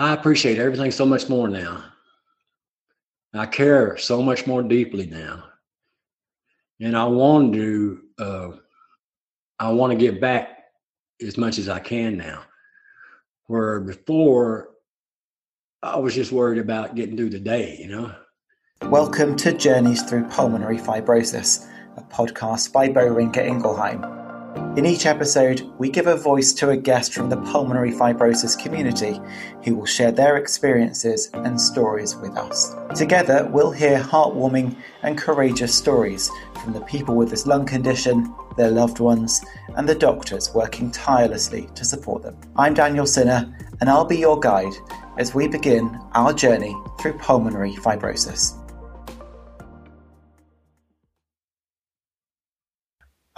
I appreciate everything so much more now. I care so much more deeply now. And I want to, uh, I want to get back as much as I can now. Where before, I was just worried about getting through the day, you know? Welcome to Journeys Through Pulmonary Fibrosis, a podcast by Boehringer Ingelheim. In each episode, we give a voice to a guest from the pulmonary fibrosis community who will share their experiences and stories with us. Together, we'll hear heartwarming and courageous stories from the people with this lung condition, their loved ones, and the doctors working tirelessly to support them. I'm Daniel Sinner, and I'll be your guide as we begin our journey through pulmonary fibrosis.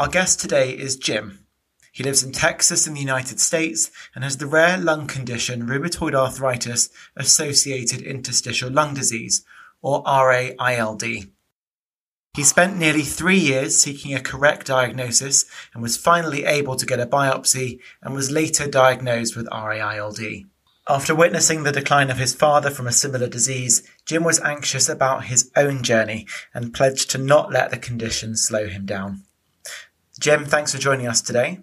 Our guest today is Jim. He lives in Texas in the United States and has the rare lung condition rheumatoid arthritis associated interstitial lung disease, or RAILD. He spent nearly three years seeking a correct diagnosis and was finally able to get a biopsy and was later diagnosed with RAILD. After witnessing the decline of his father from a similar disease, Jim was anxious about his own journey and pledged to not let the condition slow him down. Jim, thanks for joining us today.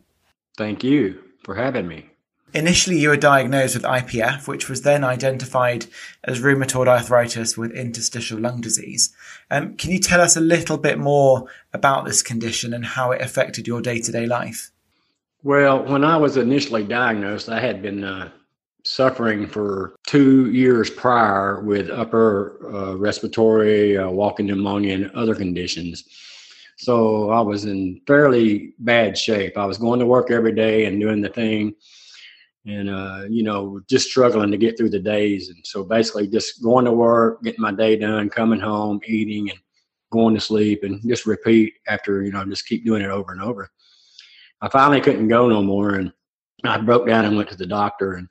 Thank you for having me. Initially, you were diagnosed with IPF, which was then identified as rheumatoid arthritis with interstitial lung disease. Um, can you tell us a little bit more about this condition and how it affected your day to day life? Well, when I was initially diagnosed, I had been uh, suffering for two years prior with upper uh, respiratory, uh, walking pneumonia, and other conditions. So I was in fairly bad shape. I was going to work every day and doing the thing and, uh, you know, just struggling to get through the days. And so basically just going to work, getting my day done, coming home, eating and going to sleep and just repeat after, you know, just keep doing it over and over. I finally couldn't go no more. And I broke down and went to the doctor. And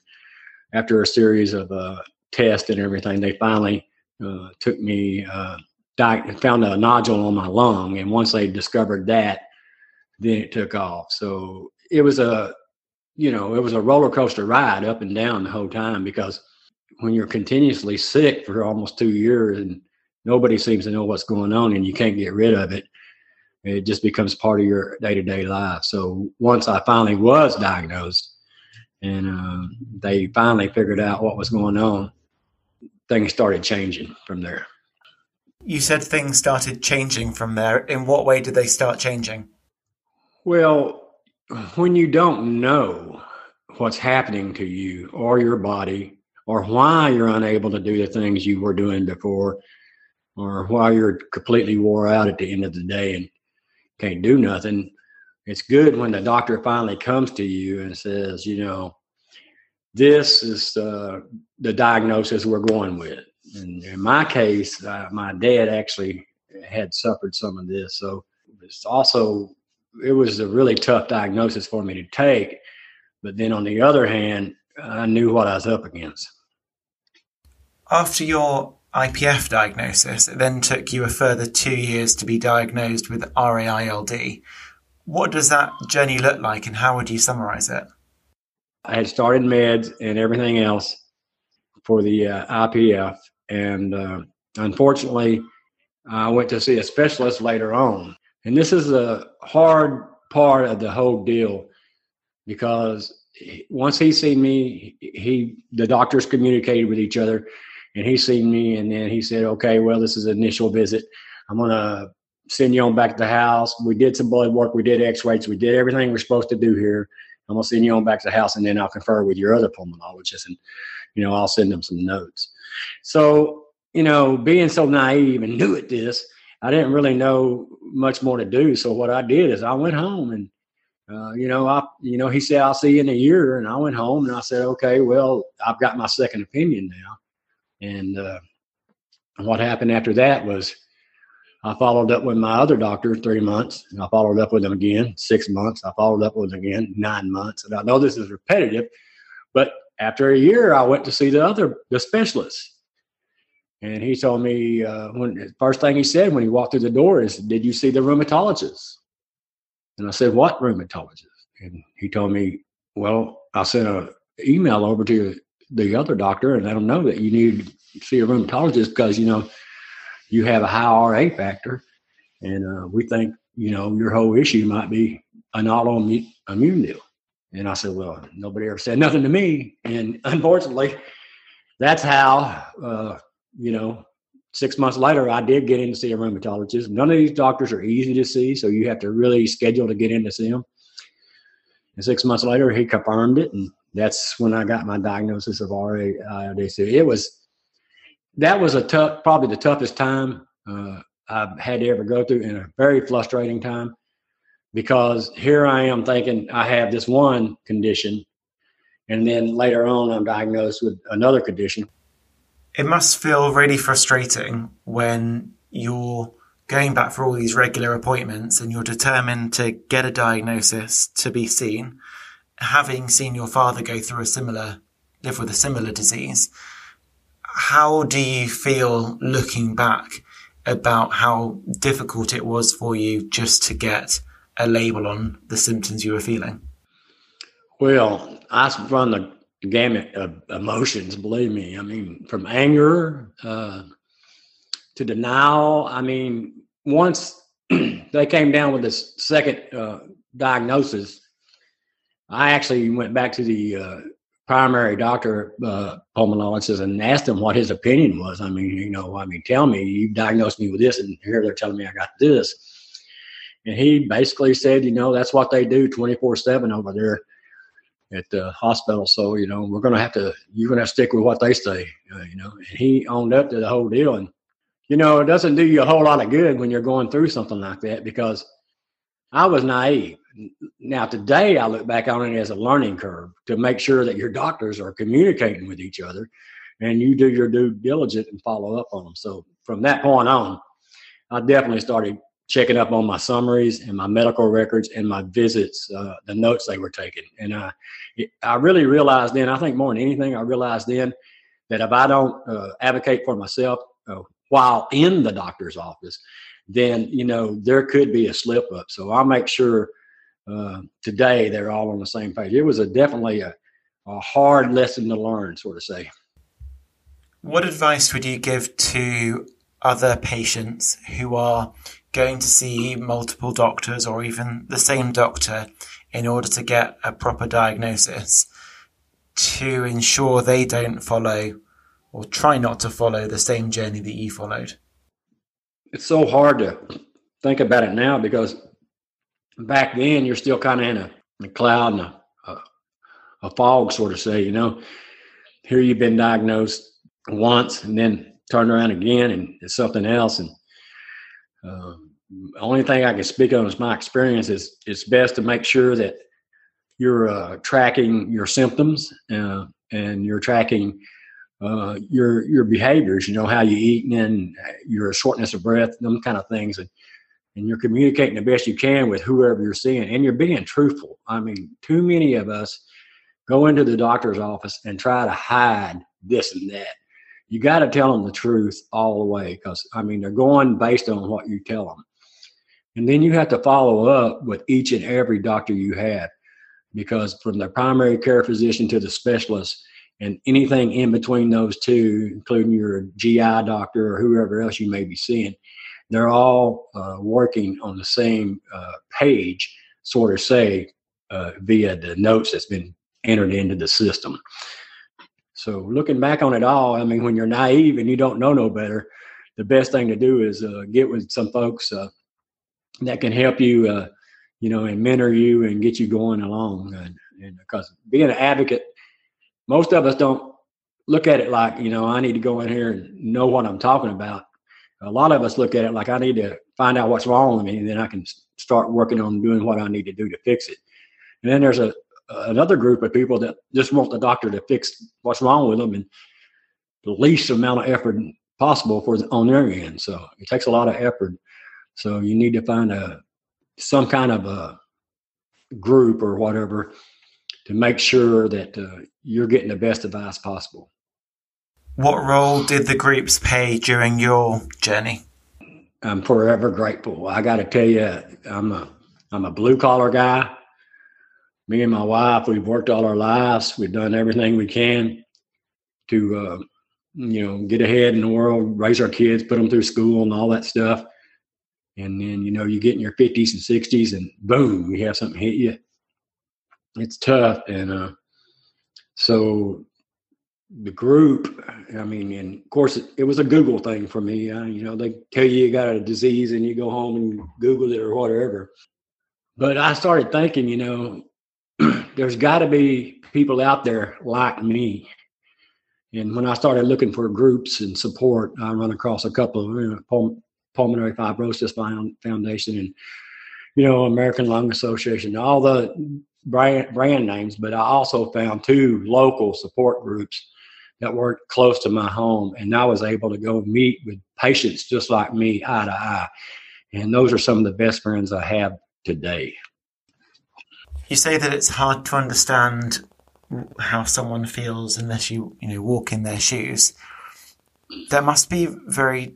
after a series of uh, tests and everything, they finally uh, took me uh, found a nodule on my lung, and once they discovered that, then it took off. So it was a, you know, it was a roller coaster ride up and down the whole time because when you're continuously sick for almost two years and nobody seems to know what's going on and you can't get rid of it, it just becomes part of your day to day life. So once I finally was diagnosed and uh, they finally figured out what was going on, things started changing from there. You said things started changing from there. In what way did they start changing? Well, when you don't know what's happening to you or your body or why you're unable to do the things you were doing before or why you're completely wore out at the end of the day and can't do nothing, it's good when the doctor finally comes to you and says, you know, this is uh, the diagnosis we're going with and in my case, uh, my dad actually had suffered some of this, so it's also it was a really tough diagnosis for me to take. But then on the other hand, I knew what I was up against. After your IPF diagnosis, it then took you a further two years to be diagnosed with RAILD. What does that journey look like, and how would you summarize it? I had started meds and everything else for the uh, IPF, and uh, unfortunately, I went to see a specialist later on. And this is a hard part of the whole deal because once he seen me, he the doctors communicated with each other, and he seen me, and then he said, "Okay, well, this is an initial visit. I'm gonna send you on back to the house. We did some blood work, we did X-rays, we did everything we're supposed to do here. I'm gonna send you on back to the house, and then I'll confer with your other pulmonologist, and you know I'll send them some notes." So, you know, being so naive and new at this, I didn't really know much more to do. So what I did is I went home and, uh, you know, I, you know, he said, I'll see you in a year. And I went home and I said, okay, well, I've got my second opinion now. And, uh, what happened after that was I followed up with my other doctor three months. And I followed up with him again six months. I followed up with him again nine months. And I know this is repetitive, but after a year, I went to see the other the specialist, and he told me uh, when the first thing he said when he walked through the door is, "Did you see the rheumatologist?" And I said, "What rheumatologist?" And he told me, "Well, I sent an email over to the other doctor and let them know that you need to see a rheumatologist because you know you have a high RA factor, and uh, we think you know your whole issue might be an autoimmune deal. And I said, well, nobody ever said nothing to me, and unfortunately, that's how uh, you know. Six months later, I did get in to see a rheumatologist. None of these doctors are easy to see, so you have to really schedule to get in to see them. And six months later, he confirmed it, and that's when I got my diagnosis of RA ILDC. It was that was a tough, probably the toughest time uh, I've had to ever go through, and a very frustrating time because here I am thinking I have this one condition, and then later on I'm diagnosed with another condition. It must feel really frustrating when you're going back for all these regular appointments and you're determined to get a diagnosis to be seen, having seen your father go through a similar, live with a similar disease, how do you feel looking back about how difficult it was for you just to get a label on the symptoms you were feeling? Well, I run the gamut of emotions, believe me. I mean, from anger uh, to denial. I mean, once they came down with this second uh, diagnosis, I actually went back to the uh, primary doctor, uh, pulmonologist, and asked him what his opinion was. I mean, you know, I mean, tell me, you diagnosed me with this, and here they're telling me I got this. And he basically said, you know, that's what they do 24 7 over there at the hospital. So, you know, we're going to have to, you're going to stick with what they say, uh, you know. And he owned up to the whole deal. And, you know, it doesn't do you a whole lot of good when you're going through something like that because I was naive. Now, today I look back on it as a learning curve to make sure that your doctors are communicating with each other and you do your due diligence and follow up on them. So, from that point on, I definitely started checking up on my summaries and my medical records and my visits, uh, the notes they were taking. And I, I really realized then, I think more than anything, I realized then that if I don't uh, advocate for myself uh, while in the doctor's office, then you know there could be a slip up. So I'll make sure uh, today they're all on the same page. It was a definitely a, a hard lesson to learn, sort of say. What advice would you give to other patients who are going to see multiple doctors or even the same doctor in order to get a proper diagnosis to ensure they don't follow or try not to follow the same journey that you followed? It's so hard to think about it now because back then you're still kind of in a, a, cloud and a, a, a fog, sort of say, you know, here you've been diagnosed once and then turned around again and it's something else. And um, only thing I can speak on is my experience is it's best to make sure that you're uh, tracking your symptoms uh, and you're tracking uh, your your behaviors. You know how you eat and your shortness of breath, them kind of things, and and you're communicating the best you can with whoever you're seeing, and you're being truthful. I mean, too many of us go into the doctor's office and try to hide this and that you got to tell them the truth all the way because I mean they're going based on what you tell them, and then you have to follow up with each and every doctor you have because from the primary care physician to the specialist and anything in between those two, including your GI doctor or whoever else you may be seeing, they're all uh, working on the same uh, page, sort of say, uh, via the notes that's been entered into the system. So looking back on it all, I mean, when you're naive and you don't know no better, the best thing to do is uh, get with some folks uh, that can help you, uh, you know, and mentor you and get you going along. And, and because being an advocate, most of us don't look at it like, you know, I need to go in here and know what I'm talking about. A lot of us look at it like I need to find out what's wrong with me, and then I can start working on doing what I need to do to fix it. And then there's a another group of people that just want the doctor to fix what's wrong with them and the least amount of effort possible for on their end. So it takes a lot of effort. So you need to find a some kind of a group or whatever to make sure that uh, you're getting the best advice possible. What role did the groups play during your journey? I'm forever grateful. I got to tell you, I'm a I'm a blue collar guy me and my wife, we've worked all our lives. We've done everything we can. to uh, you know get ahead in the world, raise our kids, put them through school, and all that stuff. And then you know you get in your fifties and sixties, and boom, you have something hit you. It's tough, and uh, so the group i mean and of course it, it was a google thing for me you know they tell you you got a disease and you go home and google it or whatever but i started thinking you know there's got to be people out there like me and when i started looking for groups and support i run across a couple of you know, Pul- pulmonary fibrosis foundation and you know american lung association all the brand, brand names but i also found two local support groups that worked close to my home. And I was able to go meet with patients just like me, eye to eye. And those are some of the best friends I have today. You say that it's hard to understand how someone feels unless you, you know, walk in their shoes. That must be very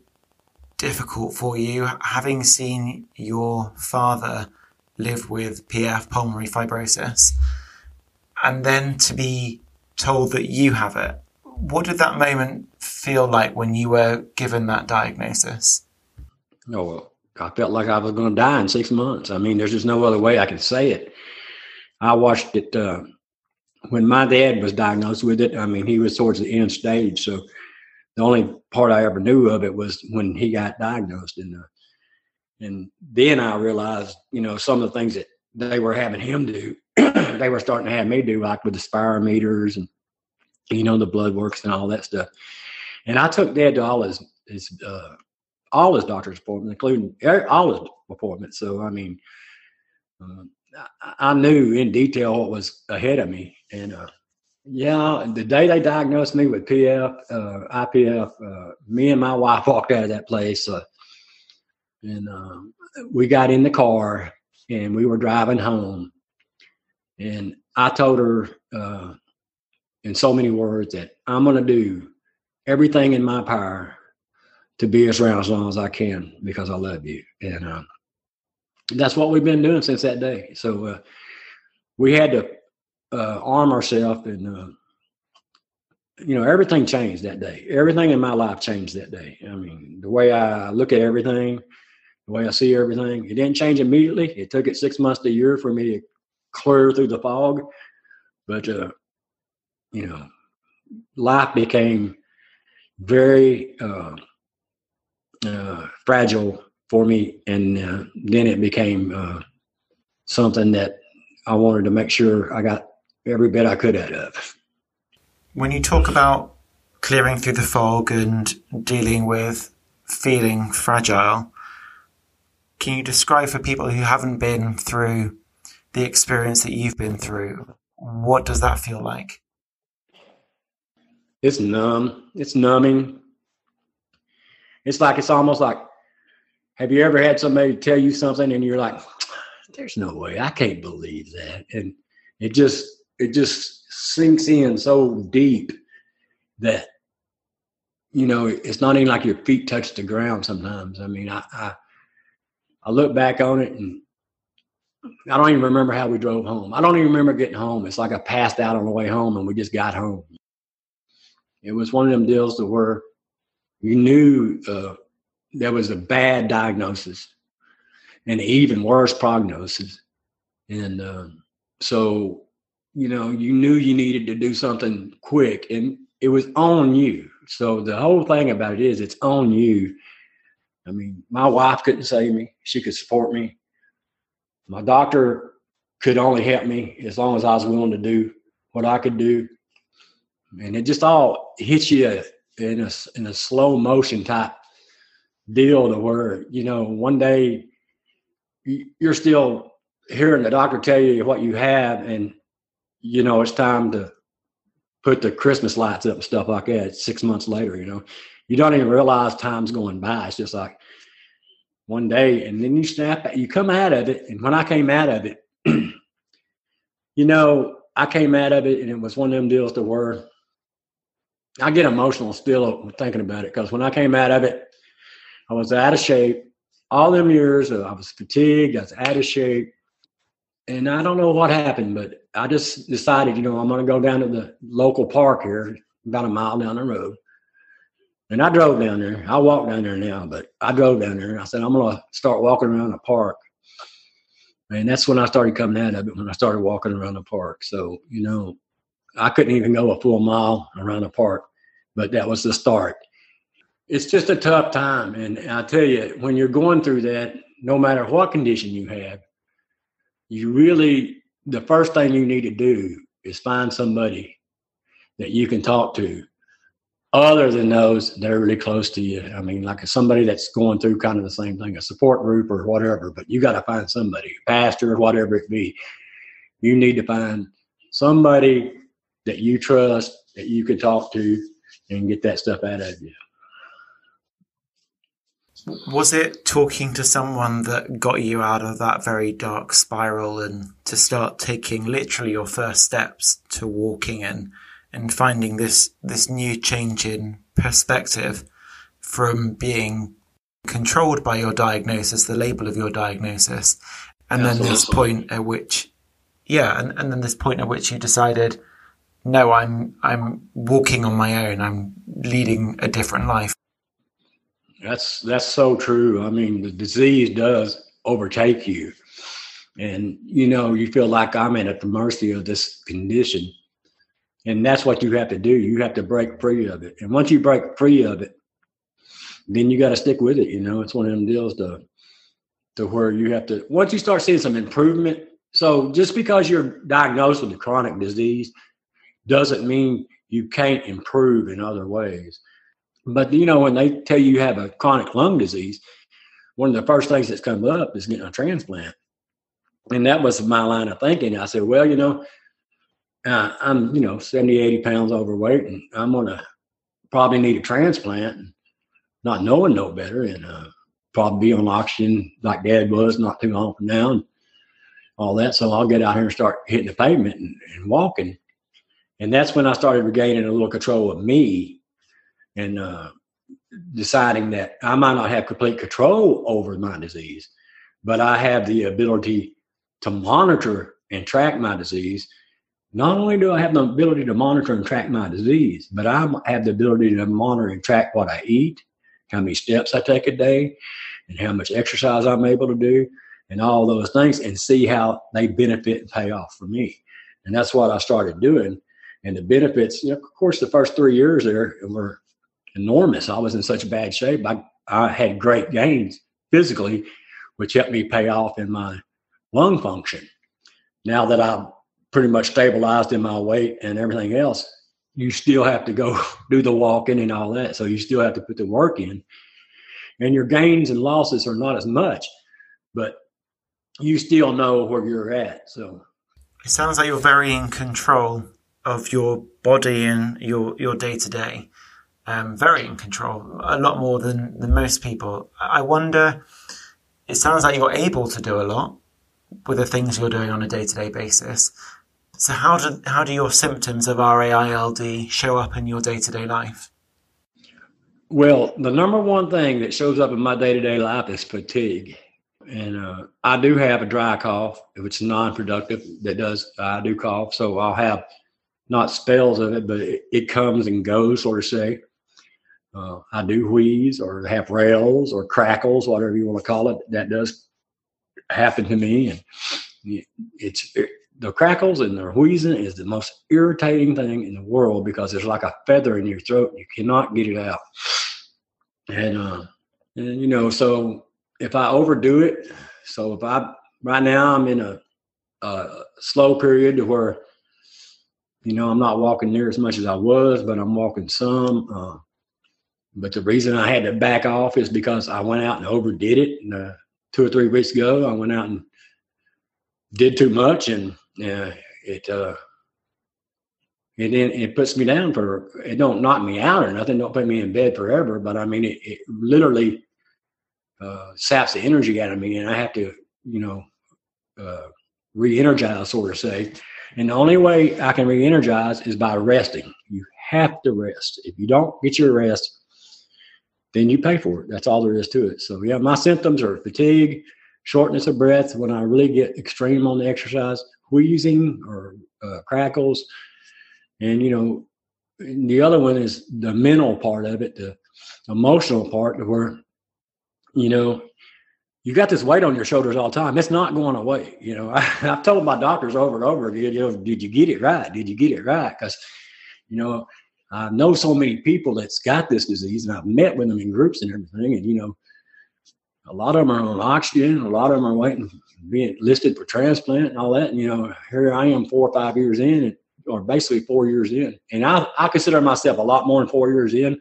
difficult for you, having seen your father live with PF, pulmonary fibrosis, and then to be told that you have it what did that moment feel like when you were given that diagnosis? Oh, well, I felt like I was going to die in six months. I mean, there's just no other way I can say it. I watched it uh, when my dad was diagnosed with it. I mean, he was towards the end stage. So the only part I ever knew of it was when he got diagnosed. And, uh, and then I realized, you know, some of the things that they were having him do, they were starting to have me do, like with the spirometers and you know, the blood works and all that stuff. And I took Dad to all his his uh, all his doctor's appointments, including all his appointments. So I mean, uh, I, knew in detail what was ahead of me, and uh, yeah, the day they diagnosed me with PF, uh, IPF, uh, me and my wife walked out of that place, uh, and um, we got in the car and we were driving home, and I told her in so many words that I'm going to do everything in my power to be as around as long as I can because I love you. And uh, that's what we've been doing since that day. So uh, we had to uh, arm ourselves and, uh, you know, everything changed that day. Everything in my life changed that day. I mean, the way I look at everything, the way I see everything, it didn't change immediately. It took it six months to a year for me to clear through the fog. But uh, you know, life became very uh, uh, fragile for me, and uh, then it became uh, something that I wanted to make sure I got every bit I could out of. When you talk about clearing through the fog and dealing with feeling fragile, can you describe for people who haven't been through the experience that you've been through, what does that feel like? it's numb. It's numbing. It's like it's almost like have you ever had somebody tell you something and you're like, there's no way, I can't believe that. And it just it just sinks in so deep that you know it's not even like your feet touch the ground sometimes. I mean, I I, I look back on it and I don't even remember how we drove home. I don't even remember getting home. It's like I passed out on the way home and we just got home. It was one of them deals to where you knew uh, there was a bad diagnosis and even worse prognosis. And uh, so, you know, you knew you needed to do something quick and it was on you. So the whole thing about it is it's on you. I mean, my wife couldn't save me. She could support me. My doctor could only help me as long as I was willing to do what I could do and it just all hits you in a in a slow motion type deal to where you know one day you're still hearing the doctor tell you what you have and you know it's time to put the christmas lights up and stuff like that six months later you know. You don't even realize time's going by. It's just like one day and then you snap you come out of it and when i came out of it you know i came out of it and it was one of them deals to where I get emotional still thinking about it because when I came out of it, I was out of shape. All them years, uh, I was fatigued. I was out of shape, and I don't know what happened, but I just decided, you know, I'm going to go down to the local park here, about a mile down the road. And I drove down there. I walk down there now, but I drove down there and I said, I'm going to start walking around the park. And that's when I started coming out of it, when I started walking around the park. So, you know, I couldn't even go a full mile around the park, but that was the start. It's just a tough time. And I tell you, when you're going through that, no matter what condition you have, you really, the first thing you need to do is find somebody that you can talk to other than those that are really close to you. I mean, like somebody that's going through kind of the same thing, a support group or whatever, but you got to find somebody, a pastor or whatever it be. You need to find somebody that you trust, that you can talk to and get that stuff out of you. Was it talking to someone that got you out of that very dark spiral and to start taking literally your first steps to walking and and finding this this new change in perspective from being controlled by your diagnosis, the label of your diagnosis, and then this point at which yeah, and, and then this point at which you decided, no, I'm I'm walking on my own, I'm leading a different life. That's that's so true. I mean, the disease does overtake you, and you know you feel like I'm at the mercy of this condition, and that's what you have to do. You have to break free of it, and once you break free of it, then you got to stick with it. You know, it's one of them deals to to where you have to. Once you start seeing some improvement, so just because you're diagnosed with a chronic disease doesn't mean you can't improve in other ways. But you know, when they tell you you have a chronic lung disease, one of the first things that's come up is getting a transplant. And that was my line of thinking. I said, well, you know, uh, I'm, you know, 70, 80 pounds overweight and I'm going to probably need a transplant, not knowing no better, and uh, probably be on oxygen like dad was not too long from now and all that. So I'll get out here and start hitting the pavement and, and walking. And that's when I started regaining a little control of me and uh, deciding that I might not have complete control over my disease, but I have the ability to monitor and track my disease. Not only do I have the ability to monitor and track my disease, but I have the ability to monitor and track what I eat, how many steps I take a day, and how much exercise I'm able to do, and all those things, and see how they benefit and pay off for me. And that's what I started doing. And the benefits, you know, of course, the first three years there were enormous. I was in such bad shape. I, I had great gains physically, which helped me pay off in my lung function. Now that I'm pretty much stabilized in my weight and everything else, you still have to go do the walking and all that. So you still have to put the work in. And your gains and losses are not as much, but you still know where you're at. So it sounds like you're very in control of your body and your your day to day um, very in control, a lot more than, than most people. I wonder, it sounds like you're able to do a lot with the things you're doing on a day to day basis. So, how do, how do your symptoms of RAILD show up in your day to day life? Well, the number one thing that shows up in my day to day life is fatigue. And uh, I do have a dry cough, which is non productive, that does, I do cough. So, I'll have not spells of it, but it, it comes and goes, sort of say. Uh, I do wheeze or have rales or crackles, whatever you want to call it. That does happen to me, and it's it, the crackles and the wheezing is the most irritating thing in the world because there's like a feather in your throat. You cannot get it out, and uh, and you know, so if I overdo it, so if I right now I'm in a, a slow period to where you know I'm not walking near as much as I was, but I'm walking some. Uh, but the reason I had to back off is because I went out and overdid it. And, uh, two or three weeks ago, I went out and did too much, and uh, it uh, it it puts me down for it. Don't knock me out or nothing. Don't put me in bed forever. But I mean, it, it literally uh, saps the energy out of me, and I have to, you know, uh, re-energize, sort of say. And the only way I can re-energize is by resting. You have to rest. If you don't get your rest, then you pay for it. That's all there is to it. So yeah, my symptoms are fatigue, shortness of breath when I really get extreme on the exercise, wheezing or uh, crackles, and you know, the other one is the mental part of it, the emotional part, where you know you got this weight on your shoulders all the time. It's not going away. You know, I, have told my doctors over and over again, you know, did you get it right? Did you get it right? Because, you know, I know so many people that's got this disease, and I've met with them in groups and everything, and you know, a lot of them are on oxygen, a lot of them are waiting, being listed for transplant and all that. And you know, here I am, four or five years in, or basically four years in, and I I consider myself a lot more than four years in.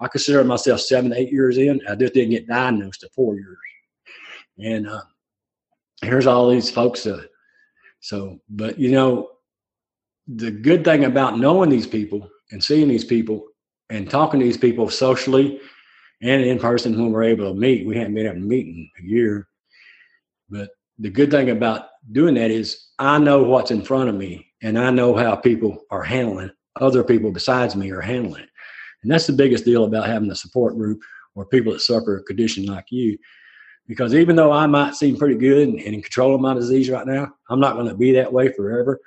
I consider myself seven, eight years in. I just didn't get diagnosed at four years. And uh, here's all these folks. Uh, so, but you know, the good thing about knowing these people and seeing these people and talking to these people socially and in person when we're able to meet, we haven't been able to meet in a year. But the good thing about doing that is I know what's in front of me and I know how people are handling other people besides me are handling it. And that's the biggest deal about having a support group or people that suffer a condition like you because even though I might seem pretty good and, and in control of my disease right now, I'm not going to be that way forever.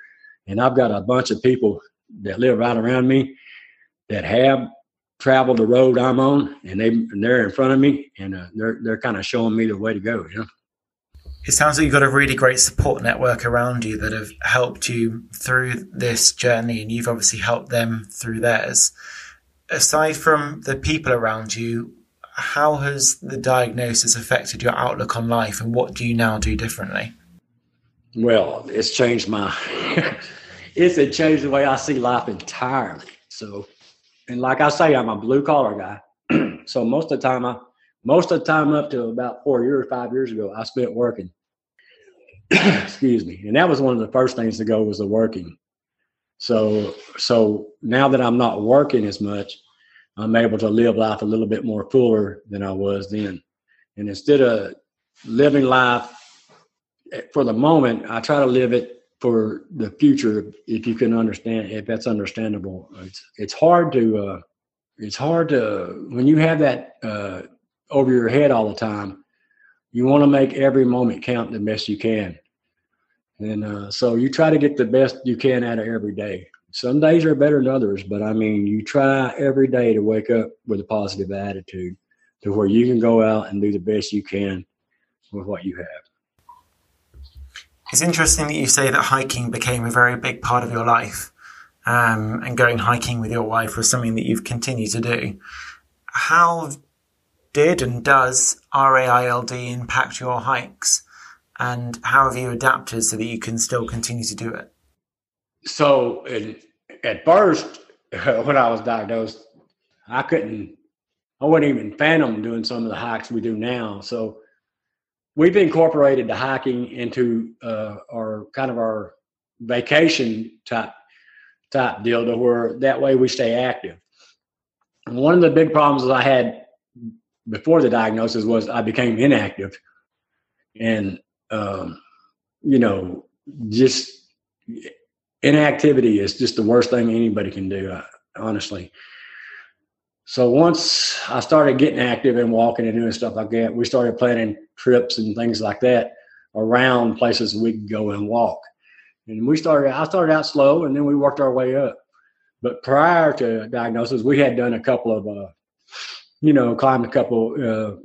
And I've got a bunch of people that live right around me that have traveled the road I'm on, and they and they're in front of me, and uh, they're they're kind of showing me the way to go. You know. It sounds like you've got a really great support network around you that have helped you through this journey, and you've obviously helped them through theirs. Aside from the people around you, how has the diagnosis affected your outlook on life and what do you now do differently? Well, it's changed my it's it changed the way I see life entirely. So and like I say, I'm a blue collar guy. so most of the time I most of the time up to about four years, five years ago, I spent working. Excuse me. And that was one of the first things to go was the working. So so now that I'm not working as much, I'm able to live life a little bit more fuller than I was then. And instead of living life eh, for the moment, I try to live it for the future. If you can understand, if that's understandable, it's it's hard to uh, it's hard to when you have that uh, over your head all the time. You want to make every moment count the best you can, and uh, so you try to get the best you can out of every day some days are better than others, but I mean, you try every day to wake up with a positive attitude to where you can go out and do the best you can with what you have. It's interesting that you say that hiking became a very big part of your life, um, and going hiking with your wife was something that you've continued to do. How did and does RAILD impact your hikes, and how have you adapted so that you can still continue to do it? So, at first, when I was diagnosed, I couldn't, I wouldn't even fathom doing some of the hikes we do now. So we've incorporated the hiking into uh, our kind of our vacation type type deal to where that way we stay active. And one of the big problems I had before the diagnosis was I became inactive, and um, you know, just inactivity is just the worst thing anybody can do, uh, honestly. So once I started getting active and walking and doing stuff like that, we started planning trips and things like that around places we could go and walk. And we started, I started out slow and then we worked our way up. But prior to diagnosis, we had done a couple of, uh, you know, climbed a couple uh,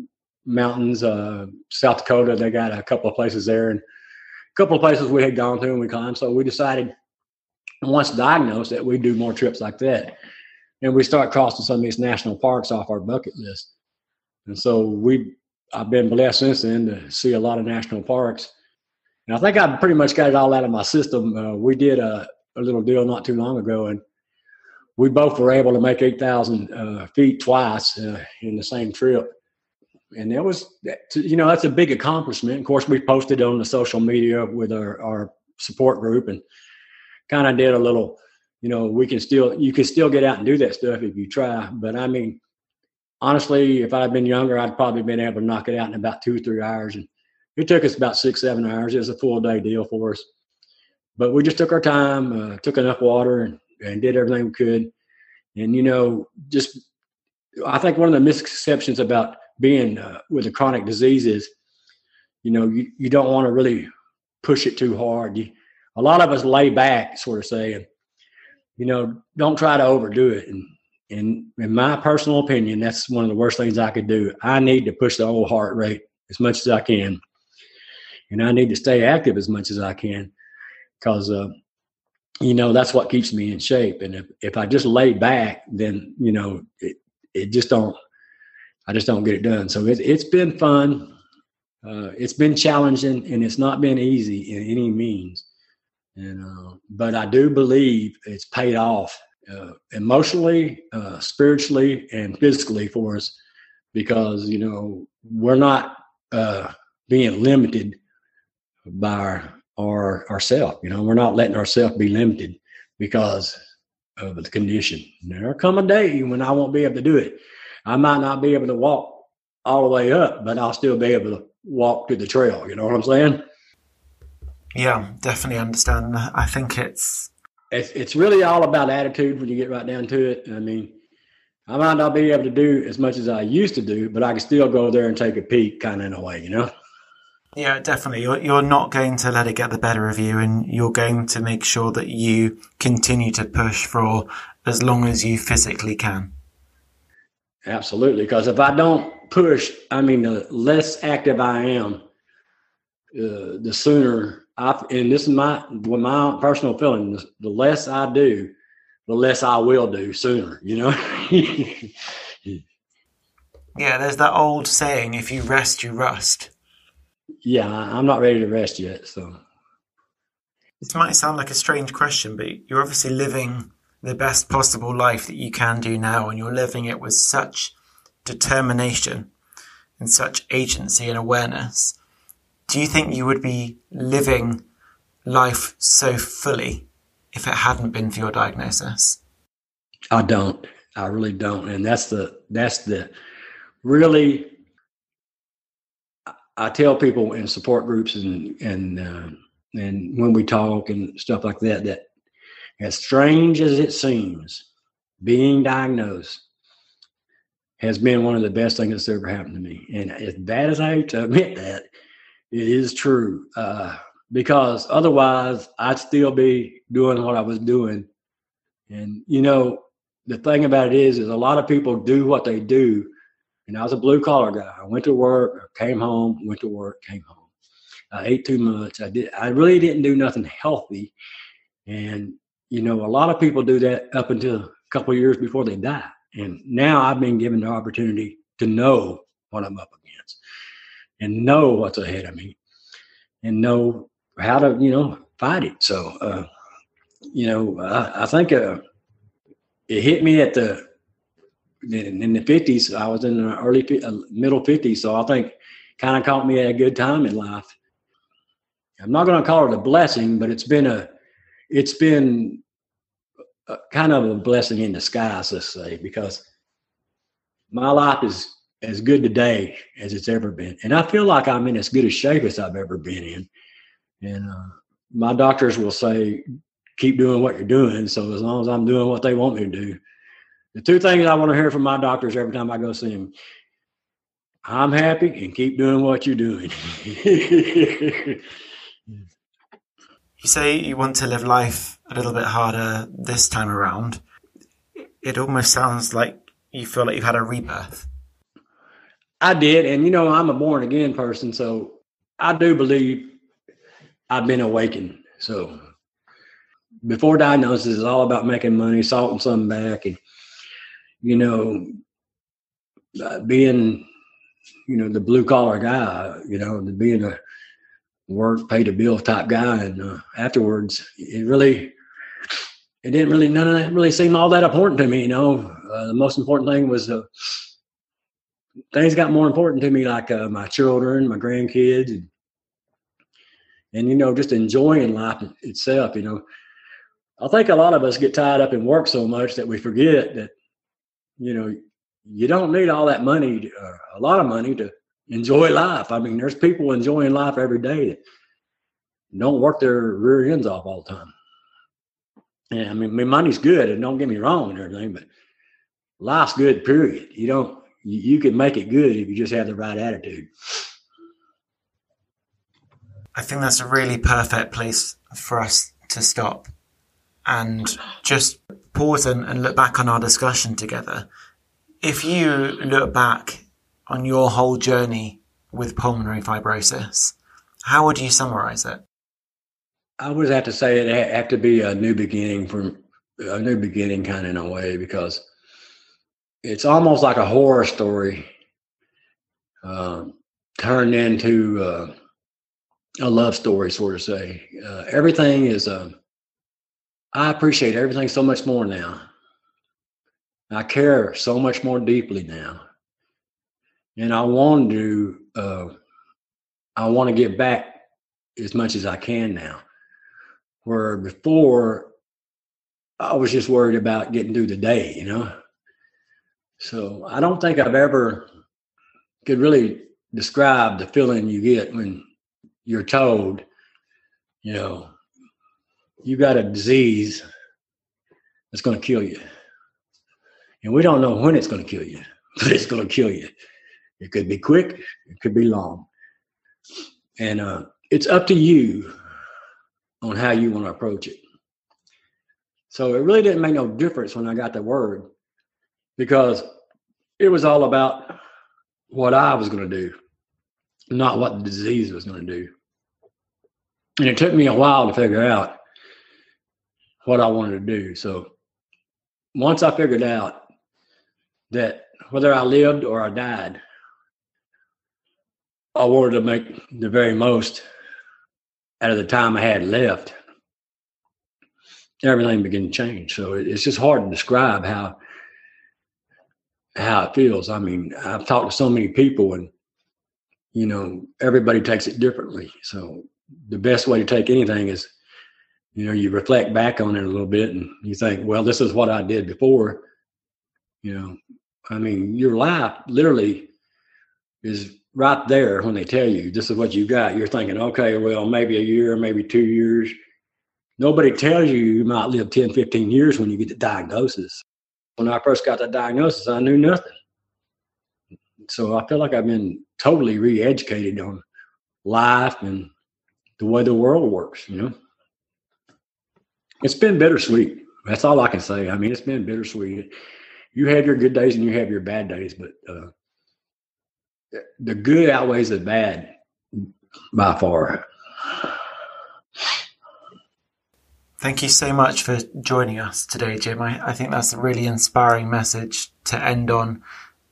mountains, uh, South Dakota. They got a couple of places there and a couple of places we had gone to and we climbed. So we decided once diagnosed that we'd do more trips like that and we start crossing some of these national parks off our bucket list. And so we i've been blessed since then to see a lot of national parks. And i think i've pretty much got it all out of my system. Uh, we did a, a, little deal not too long ago and we both were able to make 8000 uh, feet twice uh, in the same trip. And that was you know that's a big accomplishment. Of course we posted on the social media with our, our support group and kind of did a little, you know, we can still, you can still get out and do that stuff if you try. But I mean, honestly, if I'd been younger, I'd probably been able to knock it out in about two or three hours. And it took us about six, seven hours. It was a full day deal for us. But we just took our time, uh, took enough water, and, and did everything we could. And, you know, just, I think one of the misconceptions about being uh, with a chronic disease is, you know, you, you don't want to really push it too hard. You, a lot of us lay back, sort of saying, you know, don't try to overdo it. And, in my personal opinion, that's one of the worst things I could do. I need to push the old heart rate as much as I can. And I need to stay active as much as I can because, uh, you know, that's what keeps me in shape. And if, if I just lay back, then, you know, it, it just don't, I just don't get it done. So it, it's been fun. Uh, it's been challenging and it's not been easy in any means. And, uh, but I do believe it's paid off uh, emotionally, uh, spiritually, and physically for us because, you know, we're not uh, being limited by our, our ourselves. You know, we're not letting ourselves be limited because of the condition. There'll come a day when I won't be able to do it. I might not be able to walk all the way up, but I'll still be able to walk to the trail. You know what I'm saying? Yeah, definitely understand. I think it's it's it's really all about attitude when you get right down to it. I mean, I might not be able to do as much as I used to do, but I can still go there and take a peek, kind of in a way, you know. Yeah, definitely. You're you're not going to let it get the better of you, and you're going to make sure that you continue to push for as long as you physically can. Absolutely, because if I don't push, I mean, the less active I am, uh, the sooner I. And this is my with my personal feeling. The, the less I do, the less I will do sooner. You know. yeah, there's that old saying: "If you rest, you rust." Yeah, I'm not ready to rest yet. So. This might sound like a strange question, but you're obviously living the best possible life that you can do now, and you're living it with such determination and such agency and awareness. Do you think you would be living life so fully if it hadn't been for your diagnosis? I don't. I really don't. And that's the that's the really I tell people in support groups and and uh, and when we talk and stuff like that that as strange as it seems, being diagnosed has been one of the best things that's ever happened to me. And as bad as I hate to admit that, it is true. Uh, because otherwise, I'd still be doing what I was doing. And you know, the thing about it is, is a lot of people do what they do. And I was a blue collar guy. I went to work, came home, went to work, came home. I ate too much. I did. I really didn't do nothing healthy. And you know, a lot of people do that up until a couple years before they die. And now I've been given the opportunity to know what I'm up against and know what's ahead of me and know how to, you know, fight it. So, uh, you know, I, I think uh, it hit me at the, in, the 50s. I was in the early, uh, middle 50s. So I think kind of caught me at a good time in life. I'm not going to call it a blessing, but it's been a, it's been a, kind of a blessing in disguise, let's say, because my life is as good today as it's ever been, and I feel like I'm in as good a shape as I've ever been in. And uh, my doctors will say, "Keep doing what you're doing." So as long as I'm doing what they want me to do, the two things I want to hear from my doctors every time I go see them. I'm happy and keep doing what you're doing. You say you want to live life a little bit harder this time around. It almost sounds like you feel like you've had a rebirth. I did, and you know, I'm a born again person, so I do believe I've been awakened. So before diagnosis is all about making money, salting something back, and you know, uh, being you know the blue collar guy, you know, being a work, pay the bill type guy. And uh, afterwards, it really, it didn't really, none of that really seemed all that important to me. You know, uh, the most important thing was uh, things got more important to me, like uh, my children, my grandkids, and, and you know, just enjoying life itself. You know, I think a lot of us get tied up in work so much that we forget that, you know, you don't need all that money, uh, a lot of money to enjoy life. I mean, there's people enjoying life every day that don't work their rear ends off all the time. Yeah, I mean, money's good, and don't get me wrong and everything, but life's good. Period. You don't. You, you can make it good if you just have the right attitude. I think that's a really perfect place for us to stop. and just pause and, and look back on our discussion together. If you look back on your whole journey with pulmonary fibrosis, how would you summarize it? I would have to say it have to be a new beginning from a new beginning kind of in a way because it's almost like a horror story uh, turned into uh, a love story, sort of say. Uh, everything is. Uh, I appreciate everything so much more now. I care so much more deeply now, and I want to. Uh, I want to get back as much as I can now. Where before I was just worried about getting through the day, you know. So I don't think I've ever could really describe the feeling you get when you're told, you know, you got a disease that's going to kill you. And we don't know when it's going to kill you, but it's going to kill you. It could be quick, it could be long. And uh, it's up to you on how you want to approach it. So it really didn't make no difference when I got the word because it was all about what I was going to do, not what the disease was going to do. And it took me a while to figure out what I wanted to do. So once I figured out that whether I lived or I died, I wanted to make the very most out of the time I had left everything began to change. So it's just hard to describe how how it feels. I mean, I've talked to so many people, and you know, everybody takes it differently. So the best way to take anything is, you know, you reflect back on it a little bit, and you think, well, this is what I did before. You know, I mean, your life literally is right there when they tell you this is what you got. You're thinking, okay, well, maybe a year, maybe two years nobody tells you you might live 10, 15 years when you get the diagnosis. When I first got the diagnosis, I knew nothing. So I feel like I've been totally re educated on life and the way the world works, you know. It's been bittersweet. That's all I can say. I mean, it's been bittersweet. You have your good days and you have your bad days, but uh, the good outweighs the bad by far. Thank you so much for joining us today, Jim. I, I, think that's a really inspiring message to end on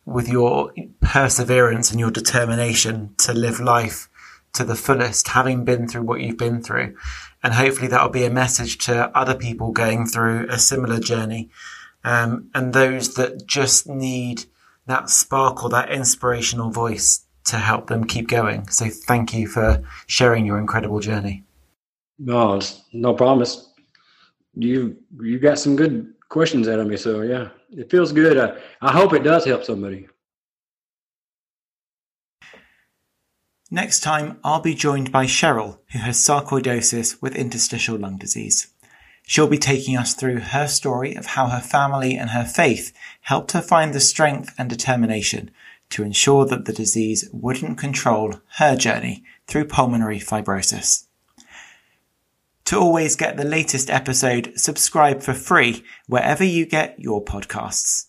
with your perseverance and your determination to live life to the fullest, having been through what you've been through. And hopefully that'll be a message to other people going through a similar journey. Um, and those that just need that sparkle, that inspirational voice to help them keep going. So thank you for sharing your incredible journey. No, no promise you you got some good questions out of me. So yeah, it feels good. I, I hope it does help somebody. Next time, I'll be joined by Cheryl, who has sarcoidosis with interstitial lung disease. She'll be taking us through her story of how her family and her faith helped her find the strength and determination to ensure that the disease wouldn't control her journey through pulmonary fibrosis. To always get the latest episode, subscribe for free wherever you get your podcasts.